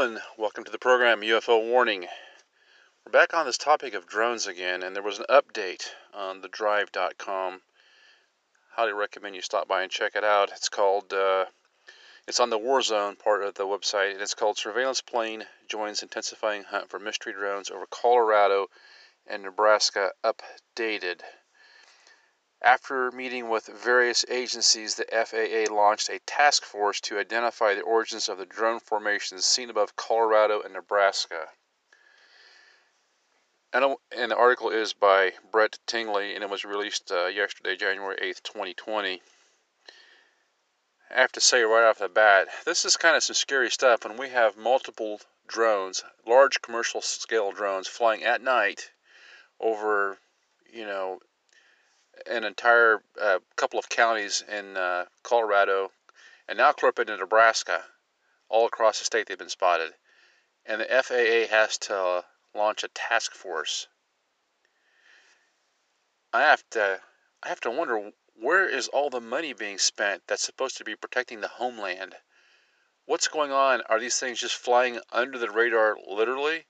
And welcome to the program UFO Warning. We're back on this topic of drones again, and there was an update on the drive.com. Highly recommend you stop by and check it out. It's called, uh, it's on the war zone part of the website, and it's called Surveillance Plane Joins Intensifying Hunt for Mystery Drones Over Colorado and Nebraska Updated. After meeting with various agencies, the FAA launched a task force to identify the origins of the drone formations seen above Colorado and Nebraska. And, the article is by Brett Tingley, and it was released uh, yesterday, January 8th, 2020. I have to say right off the bat, this is kind of some scary stuff when we have multiple drones, large commercial scale drones, flying at night over, you know, an entire uh, couple of counties in uh, Colorado and now clear up into Nebraska. All across the state they've been spotted. And the FAA has to launch a task force. I have to I have to wonder where is all the money being spent that's supposed to be protecting the homeland? What's going on? Are these things just flying under the radar literally?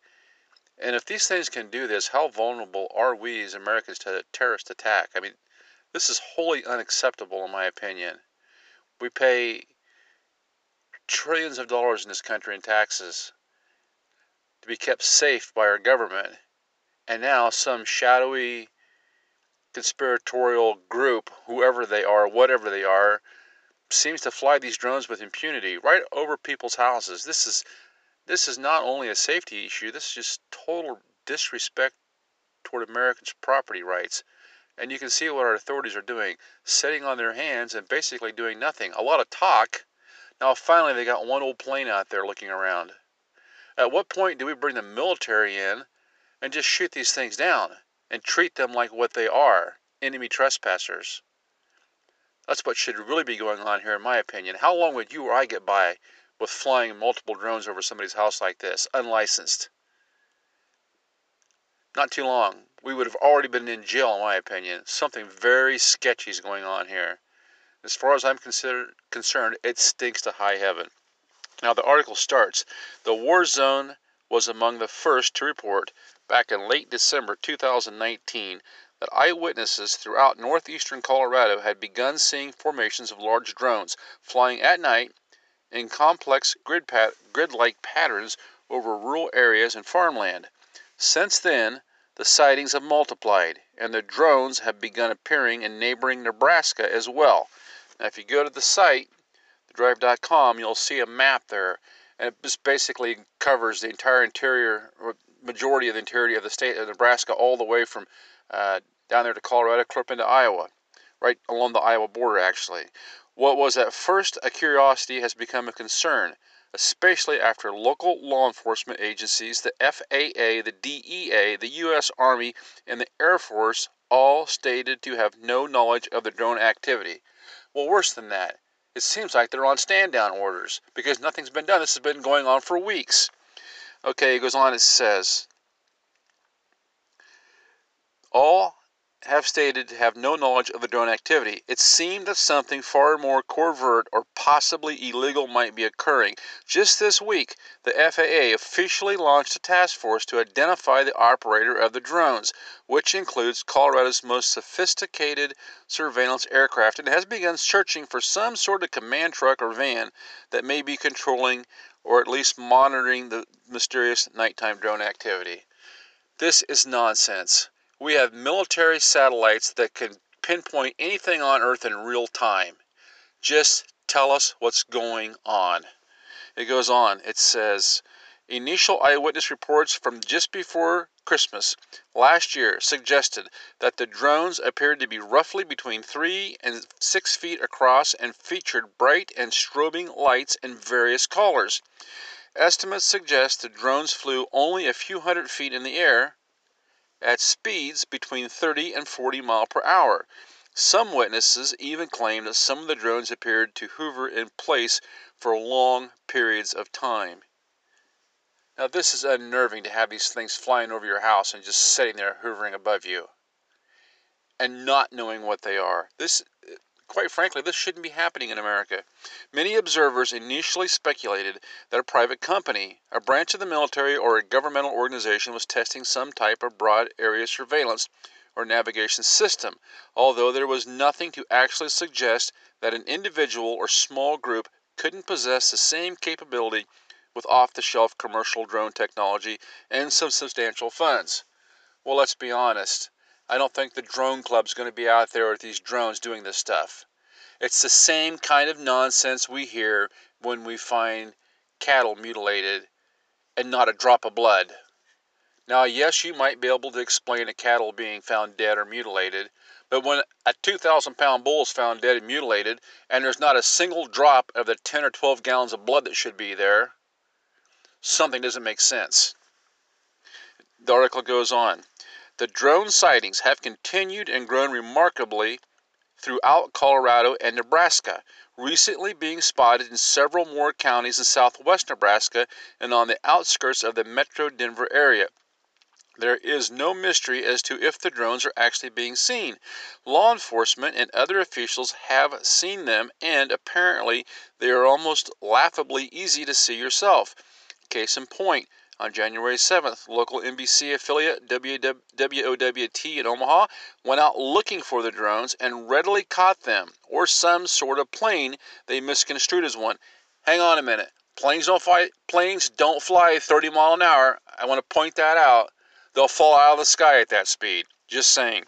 And if these things can do this, how vulnerable are we as Americans to a terrorist attack? I mean, this is wholly unacceptable, in my opinion. We pay trillions of dollars in this country in taxes to be kept safe by our government. And now some shadowy conspiratorial group, whoever they are, whatever they are, seems to fly these drones with impunity right over people's houses. This is this is not only a safety issue, this is just total disrespect toward Americans' property rights. And you can see what our authorities are doing sitting on their hands and basically doing nothing. A lot of talk. Now, finally, they got one old plane out there looking around. At what point do we bring the military in and just shoot these things down and treat them like what they are enemy trespassers? That's what should really be going on here, in my opinion. How long would you or I get by with flying multiple drones over somebody's house like this, unlicensed. Not too long. We would have already been in jail, in my opinion. Something very sketchy is going on here. As far as I'm concerned, it stinks to high heaven. Now, the article starts The war zone was among the first to report back in late December 2019 that eyewitnesses throughout northeastern Colorado had begun seeing formations of large drones flying at night in complex grid pat- grid-like patterns over rural areas and farmland. Since then, the sightings have multiplied, and the drones have begun appearing in neighboring Nebraska as well. Now, if you go to the site, thedrive.com, you'll see a map there, and it just basically covers the entire interior, majority of the interior of the state of Nebraska, all the way from uh, down there to Colorado, clear up into Iowa, right along the Iowa border, actually. What was at first a curiosity has become a concern, especially after local law enforcement agencies, the FAA, the DEA, the U.S. Army, and the Air Force all stated to have no knowledge of the drone activity. Well, worse than that, it seems like they're on stand down orders because nothing's been done. This has been going on for weeks. Okay, it goes on, it says, all have stated to have no knowledge of the drone activity. It seemed that something far more covert or possibly illegal might be occurring. Just this week, the FAA officially launched a task force to identify the operator of the drones, which includes Colorado's most sophisticated surveillance aircraft, and has begun searching for some sort of command truck or van that may be controlling or at least monitoring the mysterious nighttime drone activity. This is nonsense. We have military satellites that can pinpoint anything on Earth in real time. Just tell us what's going on. It goes on. It says initial eyewitness reports from just before Christmas last year suggested that the drones appeared to be roughly between 3 and 6 feet across and featured bright and strobing lights in various colors. Estimates suggest the drones flew only a few hundred feet in the air, at speeds between 30 and 40 mile per hour. Some witnesses even claim that some of the drones appeared to hover in place for long periods of time. Now, this is unnerving to have these things flying over your house and just sitting there hovering above you and not knowing what they are. This quite frankly, this shouldn't be happening in America. Many observers initially speculated that a private company, a branch of the military, or a governmental organization was testing some type of broad area surveillance or navigation system, although there was nothing to actually suggest that an individual or small group couldn't possess the same capability with off the shelf commercial drone technology and some substantial funds. Well, let's be honest. I don't think the drone club's going to be out there with these drones doing this stuff. It's the same kind of nonsense we hear when we find cattle mutilated and not a drop of blood. Now, yes, you might be able to explain a cattle being found dead or mutilated, but when a 2,000 pound bull is found dead and mutilated and there's not a single drop of the 10 or 12 gallons of blood that should be there, something doesn't make sense. The article goes on. The drone sightings have continued and grown remarkably throughout Colorado and Nebraska, recently being spotted in several more counties in southwest Nebraska and on the outskirts of the metro Denver area. There is no mystery as to if the drones are actually being seen. Law enforcement and other officials have seen them, and apparently they are almost laughably easy to see yourself. Case in point, on January 7th, local NBC affiliate WOWT in Omaha went out looking for the drones and readily caught them, or some sort of plane they misconstrued as one. Hang on a minute. Planes don't fly, planes don't fly 30 mile an hour. I want to point that out. They'll fall out of the sky at that speed. Just saying.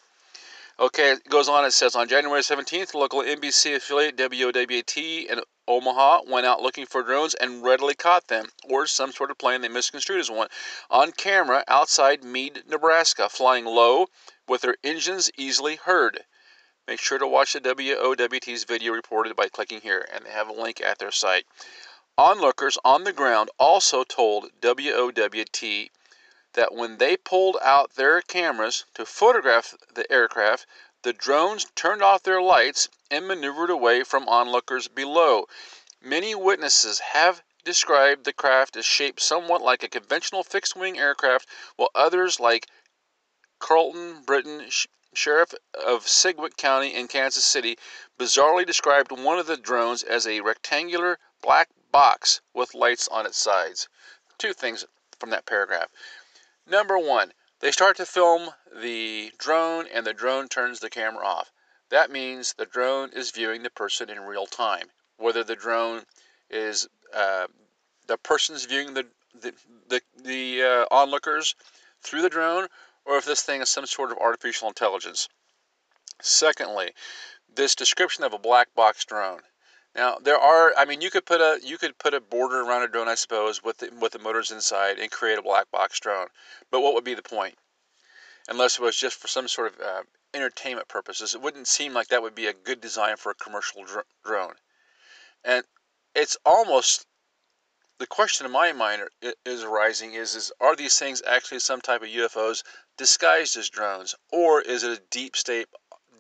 Okay, it goes on. It says on January 17th, local NBC affiliate WOWT in Omaha went out looking for drones and readily caught them, or some sort of plane they misconstrued as one, on camera outside Mead, Nebraska, flying low with their engines easily heard. Make sure to watch the WOWT's video reported by clicking here, and they have a link at their site. Onlookers on the ground also told WOWT that when they pulled out their cameras to photograph the aircraft, the drones turned off their lights and maneuvered away from onlookers below. Many witnesses have described the craft as shaped somewhat like a conventional fixed wing aircraft, while others, like Carlton Britton, sheriff of Seguin County in Kansas City, bizarrely described one of the drones as a rectangular black box with lights on its sides. Two things from that paragraph. Number one, they start to film the drone and the drone turns the camera off. That means the drone is viewing the person in real time. Whether the drone is uh, the person's viewing the the the, the uh, onlookers through the drone, or if this thing is some sort of artificial intelligence. Secondly, this description of a black box drone. Now there are, I mean, you could put a you could put a border around a drone, I suppose, with the, with the motors inside and create a black box drone. But what would be the point? Unless it was just for some sort of uh, entertainment purposes, it wouldn't seem like that would be a good design for a commercial dr- drone. And it's almost the question in my mind is arising is is are these things actually some type of UFOs disguised as drones, or is it a deep state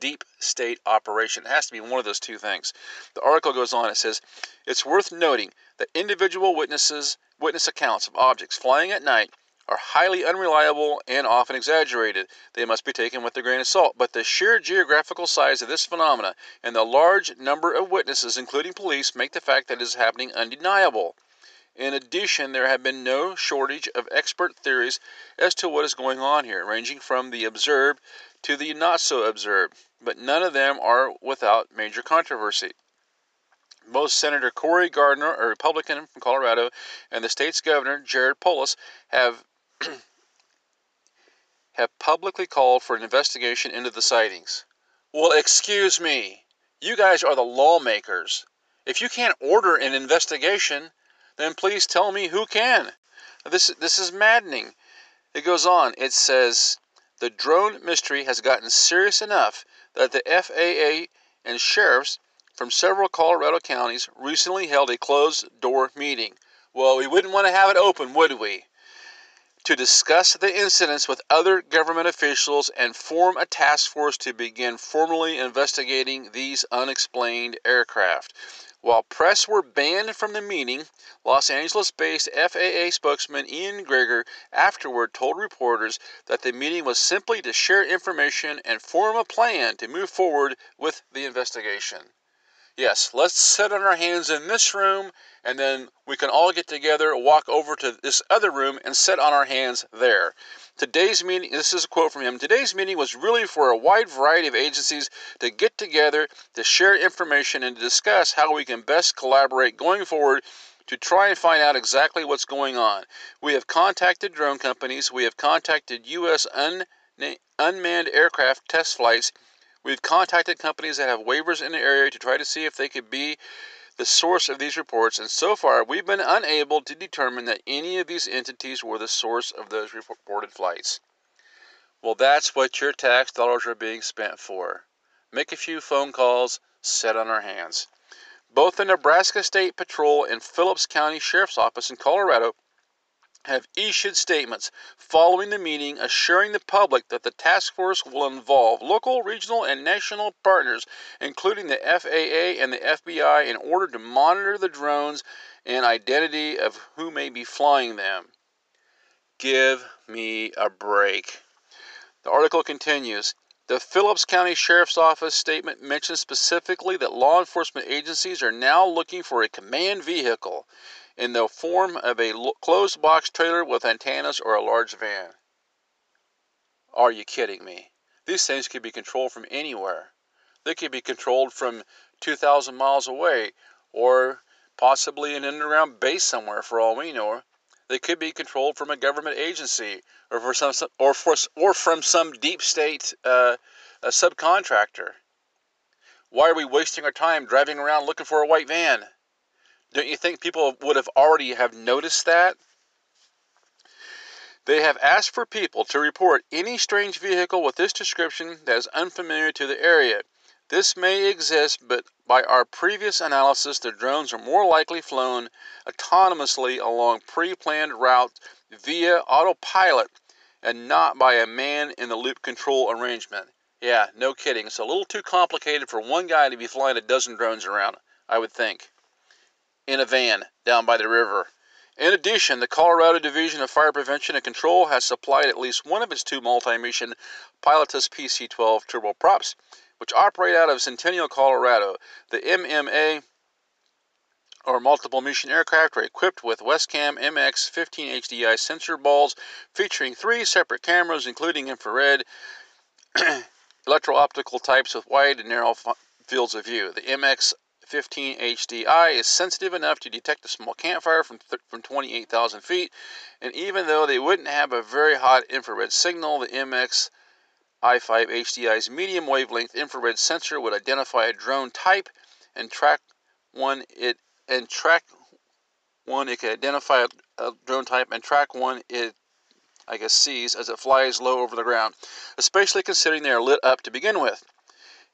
deep state operation. It has to be one of those two things. The article goes on, it says, It's worth noting that individual witnesses witness accounts of objects flying at night are highly unreliable and often exaggerated. They must be taken with a grain of salt. But the sheer geographical size of this phenomena and the large number of witnesses, including police, make the fact that it is happening undeniable. In addition, there have been no shortage of expert theories as to what is going on here, ranging from the observed to the not so observed, but none of them are without major controversy. Both Senator Cory Gardner, a Republican from Colorado, and the state's governor, Jared Polis, have have publicly called for an investigation into the sightings. Well, excuse me. You guys are the lawmakers. If you can't order an investigation, then please tell me who can. This this is maddening. It goes on. It says the drone mystery has gotten serious enough that the FAA and sheriffs from several Colorado counties recently held a closed door meeting. Well, we wouldn't want to have it open, would we? To discuss the incidents with other government officials and form a task force to begin formally investigating these unexplained aircraft. While press were banned from the meeting, Los Angeles based FAA spokesman Ian Gregor afterward told reporters that the meeting was simply to share information and form a plan to move forward with the investigation. Yes, let's sit on our hands in this room and then we can all get together, walk over to this other room, and sit on our hands there. Today's meeting, this is a quote from him today's meeting was really for a wide variety of agencies to get together, to share information, and to discuss how we can best collaborate going forward to try and find out exactly what's going on. We have contacted drone companies, we have contacted U.S. Un- unmanned aircraft test flights. We've contacted companies that have waivers in the area to try to see if they could be the source of these reports, and so far we've been unable to determine that any of these entities were the source of those reported flights. Well, that's what your tax dollars are being spent for. Make a few phone calls, sit on our hands. Both the Nebraska State Patrol and Phillips County Sheriff's Office in Colorado have issued statements following the meeting assuring the public that the task force will involve local, regional, and national partners, including the FAA and the FBI, in order to monitor the drones and identity of who may be flying them. Give me a break. The article continues. The Phillips County Sheriff's Office statement mentions specifically that law enforcement agencies are now looking for a command vehicle in the form of a closed box trailer with antennas or a large van. Are you kidding me? These things could be controlled from anywhere. They could be controlled from 2,000 miles away or possibly an underground base somewhere for all we know. They could be controlled from a government agency or for some or for or from some deep state uh, subcontractor. Why are we wasting our time driving around looking for a white van? Don't you think people would have already have noticed that? They have asked for people to report any strange vehicle with this description that is unfamiliar to the area. This may exist, but by our previous analysis, the drones are more likely flown autonomously along pre planned routes via autopilot and not by a man in the loop control arrangement. Yeah, no kidding. It's a little too complicated for one guy to be flying a dozen drones around, I would think in a van down by the river. In addition, the Colorado Division of Fire Prevention and Control has supplied at least one of its two multi mission Pilatus PC 12 turboprops, which operate out of Centennial, Colorado. The MMA or multiple mission aircraft are equipped with Wescam MX 15 HDI sensor balls featuring three separate cameras, including infrared, electro optical types with wide and narrow fields of view. The MX 15 HDI is sensitive enough to detect a small campfire from, th- from 28,000 feet, and even though they wouldn't have a very hot infrared signal, the MX 15 HDI's medium wavelength infrared sensor would identify a drone type and track one it and track one it can identify a, a drone type and track one it I guess sees as it flies low over the ground, especially considering they are lit up to begin with.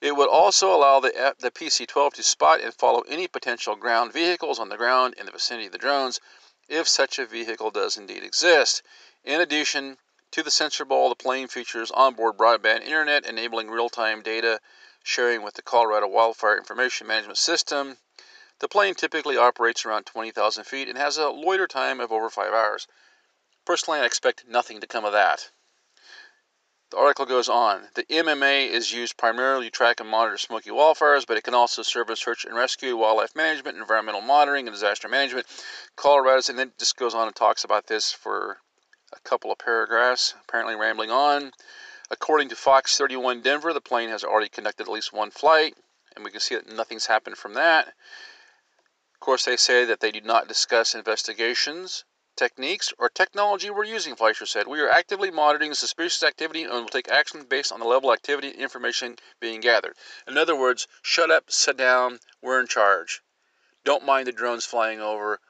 It would also allow the, the PC-12 to spot and follow any potential ground vehicles on the ground in the vicinity of the drones, if such a vehicle does indeed exist. In addition to the sensor ball, the plane features onboard broadband internet enabling real-time data sharing with the Colorado Wildfire Information Management System. The plane typically operates around 20,000 feet and has a loiter time of over 5 hours. Personally, I expect nothing to come of that. The article goes on. The MMA is used primarily to track and monitor smoky wildfires, but it can also serve as search and rescue, wildlife management, environmental monitoring, and disaster management. Colorado's, and then just goes on and talks about this for a couple of paragraphs, apparently rambling on. According to Fox 31 Denver, the plane has already conducted at least one flight, and we can see that nothing's happened from that. Of course, they say that they do not discuss investigations techniques, or technology we're using, Fleischer said. We are actively monitoring suspicious activity and will take action based on the level of activity and information being gathered. In other words, shut up, sit down, we're in charge. Don't mind the drones flying over.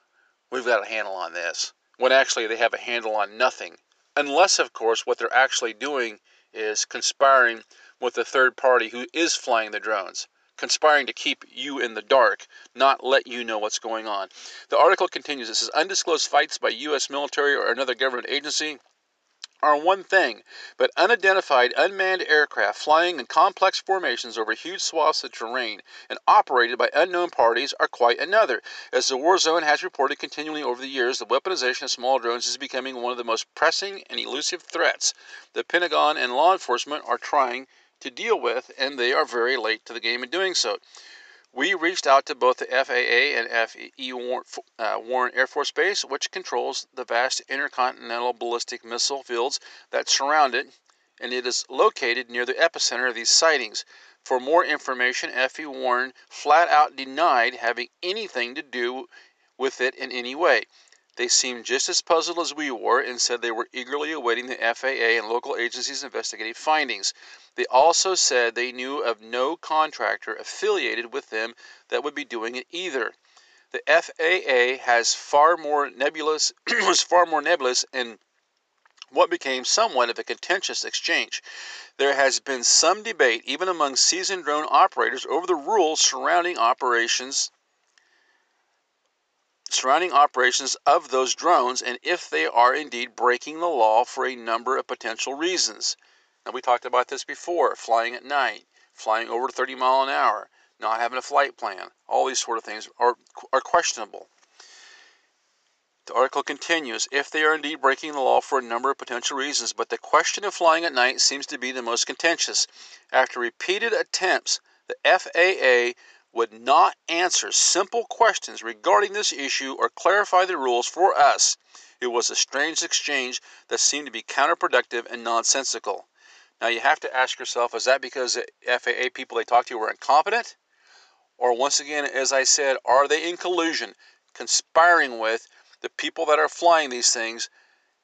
We've got a handle on this. When actually they have a handle on nothing. Unless, of course, what they're actually doing is conspiring with the third party who is flying the drones conspiring to keep you in the dark, not let you know what's going on. The article continues. It says undisclosed fights by U.S. military or another government agency are one thing, but unidentified unmanned aircraft flying in complex formations over huge swaths of terrain and operated by unknown parties are quite another. As the war zone has reported continually over the years, the weaponization of small drones is becoming one of the most pressing and elusive threats the Pentagon and law enforcement are trying to deal with, and they are very late to the game in doing so. We reached out to both the FAA and FE uh, Warren Air Force Base, which controls the vast intercontinental ballistic missile fields that surround it, and it is located near the epicenter of these sightings. For more information, FE Warren flat out denied having anything to do with it in any way. They seemed just as puzzled as we were and said they were eagerly awaiting the FAA and local agencies' investigative findings. They also said they knew of no contractor affiliated with them that would be doing it either. The FAA has far more nebulous was far more nebulous in what became somewhat of a contentious exchange. There has been some debate, even among seasoned drone operators, over the rules surrounding operations surrounding operations of those drones and if they are indeed breaking the law for a number of potential reasons. Now, we talked about this before flying at night, flying over 30 mile an hour, not having a flight plan. All these sort of things are, are questionable. The article continues if they are indeed breaking the law for a number of potential reasons, but the question of flying at night seems to be the most contentious. After repeated attempts, the FAA would not answer simple questions regarding this issue or clarify the rules for us. It was a strange exchange that seemed to be counterproductive and nonsensical. Now you have to ask yourself is that because the FAA people they talked to were incompetent? Or once again, as I said, are they in collusion, conspiring with the people that are flying these things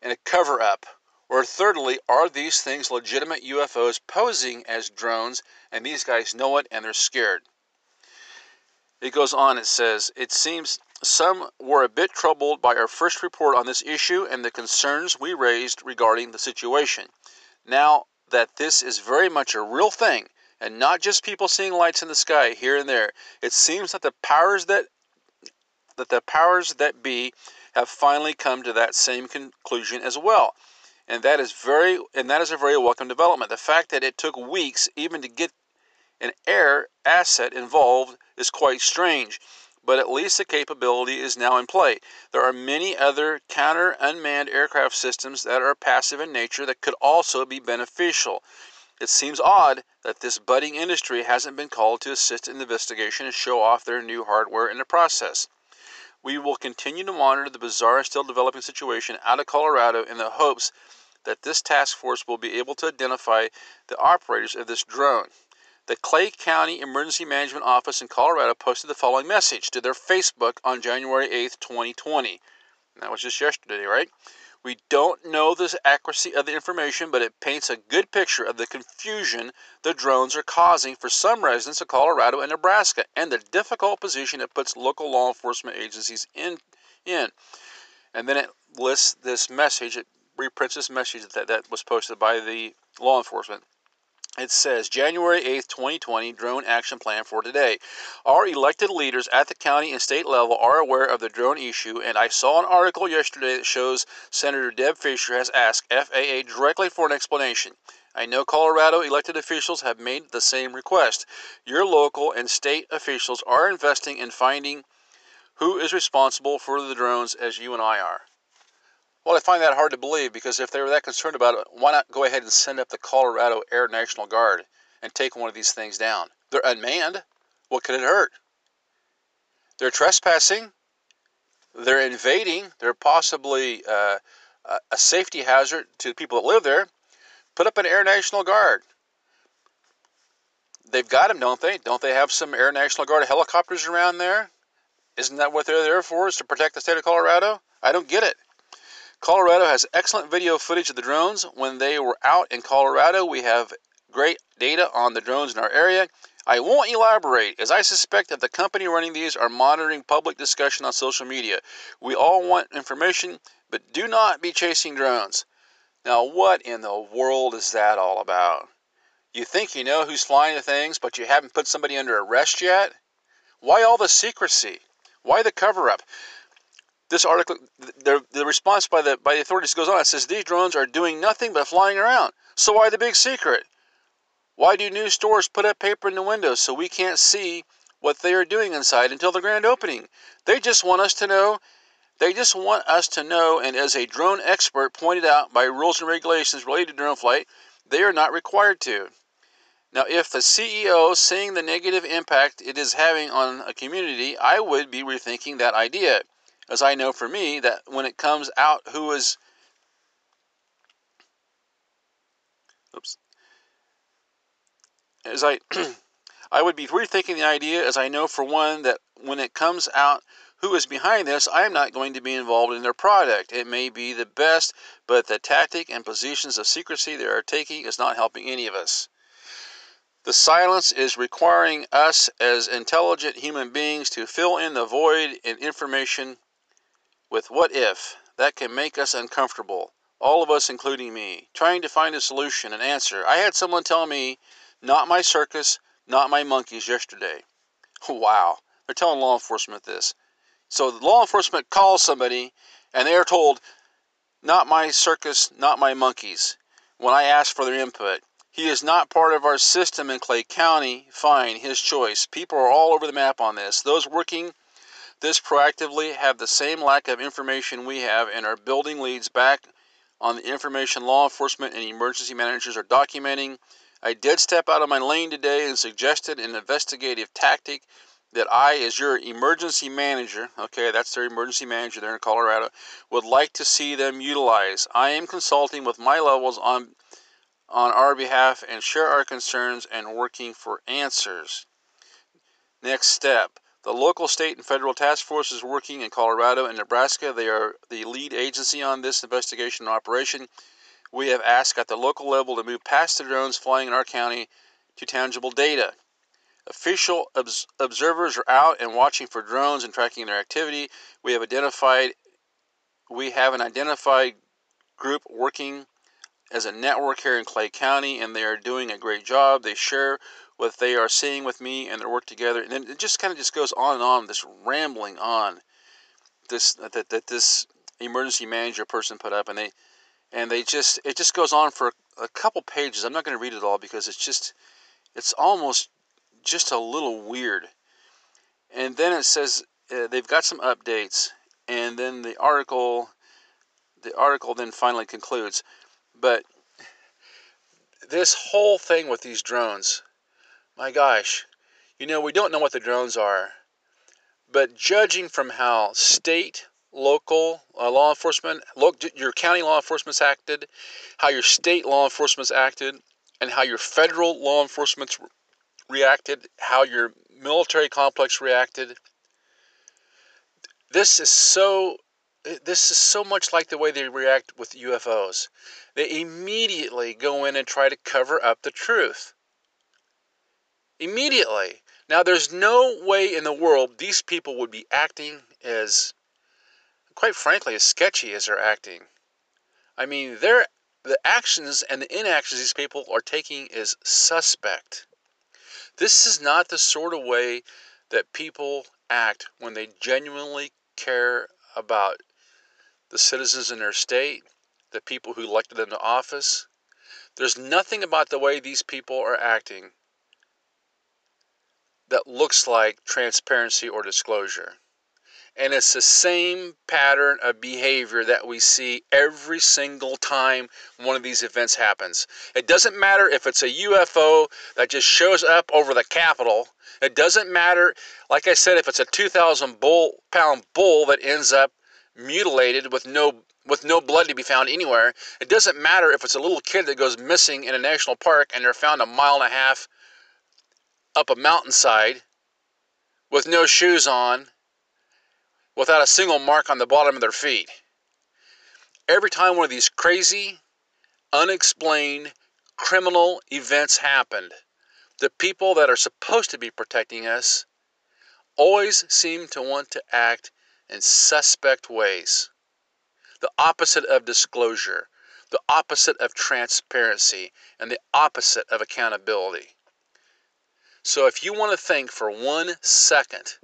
in a cover up? Or thirdly, are these things legitimate UFOs posing as drones and these guys know it and they're scared? It goes on, it says, It seems some were a bit troubled by our first report on this issue and the concerns we raised regarding the situation. Now that this is very much a real thing, and not just people seeing lights in the sky here and there, it seems that the powers that that the powers that be have finally come to that same conclusion as well. And that is very and that is a very welcome development. The fact that it took weeks even to get an air asset involved is quite strange, but at least the capability is now in play. There are many other counter unmanned aircraft systems that are passive in nature that could also be beneficial. It seems odd that this budding industry hasn't been called to assist in the investigation and show off their new hardware in the process. We will continue to monitor the bizarre still developing situation out of Colorado in the hopes that this task force will be able to identify the operators of this drone. The Clay County Emergency Management Office in Colorado posted the following message to their Facebook on January 8, 2020. That was just yesterday, right? We don't know the accuracy of the information, but it paints a good picture of the confusion the drones are causing for some residents of Colorado and Nebraska and the difficult position it puts local law enforcement agencies in. in. And then it lists this message, it reprints this message that, that was posted by the law enforcement. It says January 8th, 2020, drone action plan for today. Our elected leaders at the county and state level are aware of the drone issue, and I saw an article yesterday that shows Senator Deb Fischer has asked FAA directly for an explanation. I know Colorado elected officials have made the same request. Your local and state officials are investing in finding who is responsible for the drones as you and I are. Well, I find that hard to believe because if they were that concerned about it, why not go ahead and send up the Colorado Air National Guard and take one of these things down? They're unmanned. What could it hurt? They're trespassing. They're invading. They're possibly uh, a safety hazard to the people that live there. Put up an Air National Guard. They've got them, don't they? Don't they have some Air National Guard helicopters around there? Isn't that what they're there for? Is to protect the state of Colorado? I don't get it. Colorado has excellent video footage of the drones. When they were out in Colorado, we have great data on the drones in our area. I won't elaborate, as I suspect that the company running these are monitoring public discussion on social media. We all want information, but do not be chasing drones. Now, what in the world is that all about? You think you know who's flying the things, but you haven't put somebody under arrest yet? Why all the secrecy? Why the cover up? This article, the, the response by the by the authorities goes on. It says these drones are doing nothing but flying around. So why the big secret? Why do new stores put up paper in the windows so we can't see what they are doing inside until the grand opening? They just want us to know. They just want us to know. And as a drone expert pointed out by rules and regulations related to drone flight, they are not required to. Now, if the CEO seeing the negative impact it is having on a community, I would be rethinking that idea as I know for me that when it comes out who is oops as I I would be rethinking the idea as I know for one that when it comes out who is behind this, I am not going to be involved in their product. It may be the best, but the tactic and positions of secrecy they are taking is not helping any of us. The silence is requiring us as intelligent human beings to fill in the void in information with what if that can make us uncomfortable, all of us, including me, trying to find a solution, an answer. I had someone tell me, not my circus, not my monkeys yesterday. Wow. They're telling law enforcement this. So law enforcement calls somebody and they are told, not my circus, not my monkeys, when I ask for their input. He is not part of our system in Clay County. Fine, his choice. People are all over the map on this. Those working this proactively have the same lack of information we have and are building leads back on the information law enforcement and emergency managers are documenting. I did step out of my lane today and suggested an investigative tactic that I, as your emergency manager, okay, that's their emergency manager there in Colorado, would like to see them utilize. I am consulting with my levels on on our behalf and share our concerns and working for answers. Next step the local, state, and federal task forces working in Colorado and Nebraska, they are the lead agency on this investigation and operation. We have asked at the local level to move past the drones flying in our county to tangible data. Official obs- observers are out and watching for drones and tracking their activity. We have identified we have an identified group working as a network here in Clay County, and they are doing a great job. They share what they are seeing with me and their work together. And then it just kind of just goes on and on, this rambling on this that, that this emergency manager person put up and they and they just it just goes on for a, couple pages. I'm not going to read it all because it's just it's almost just a little weird. And then it says uh, they've got some updates and then the article the article then finally concludes. But this whole thing with these drones my gosh, you know, we don't know what the drones are, but judging from how state, local uh, law enforcement, look, your county law enforcement's acted, how your state law enforcement's acted, and how your federal law enforcement's reacted, how your military complex reacted. This is so this is so much like the way they react with UFOs. They immediately go in and try to cover up the truth immediately. Now, there's no way in the world these people would be acting as, quite frankly, as sketchy as they're acting. I mean, their the actions and the inactions these people are taking is suspect. This is not the sort of way that people act when they genuinely care about the citizens in their state, the people who elected them to office. There's nothing about the way these people are acting that looks like transparency or disclosure. And it's the same pattern of behavior that we see every single time one of these events happens. It doesn't matter if it's a UFO that just shows up over the Capitol. It doesn't matter, like I said, if it's a 2,000 bull, pound bull that ends up mutilated with no with no blood to be found anywhere. It doesn't matter if it's a little kid that goes missing in a national park and they're found a mile and a half up a mountainside with no shoes on, without a single mark on the bottom of their feet. Every time one of these crazy, unexplained criminal events happened, the people that are supposed to be protecting us always seem to want to act in suspect ways. The opposite of disclosure, the opposite of transparency, and the opposite of accountability. So if you want to think for one second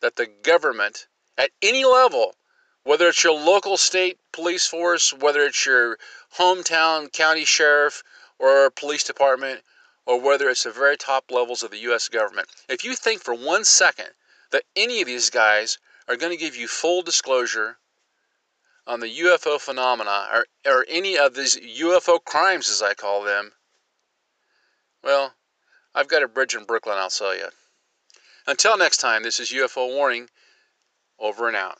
that the government at any level Whether it's your local state police force, whether it's your hometown county sheriff or police department, or whether it's the very top levels of the U.S. government, if you think for one second that any of these guys are going to give you full disclosure on the UFO phenomena or, or any of these UFO crimes, as I call them, well, I've got a bridge in Brooklyn I'll sell you. Until next time, this is UFO Warning, over and out.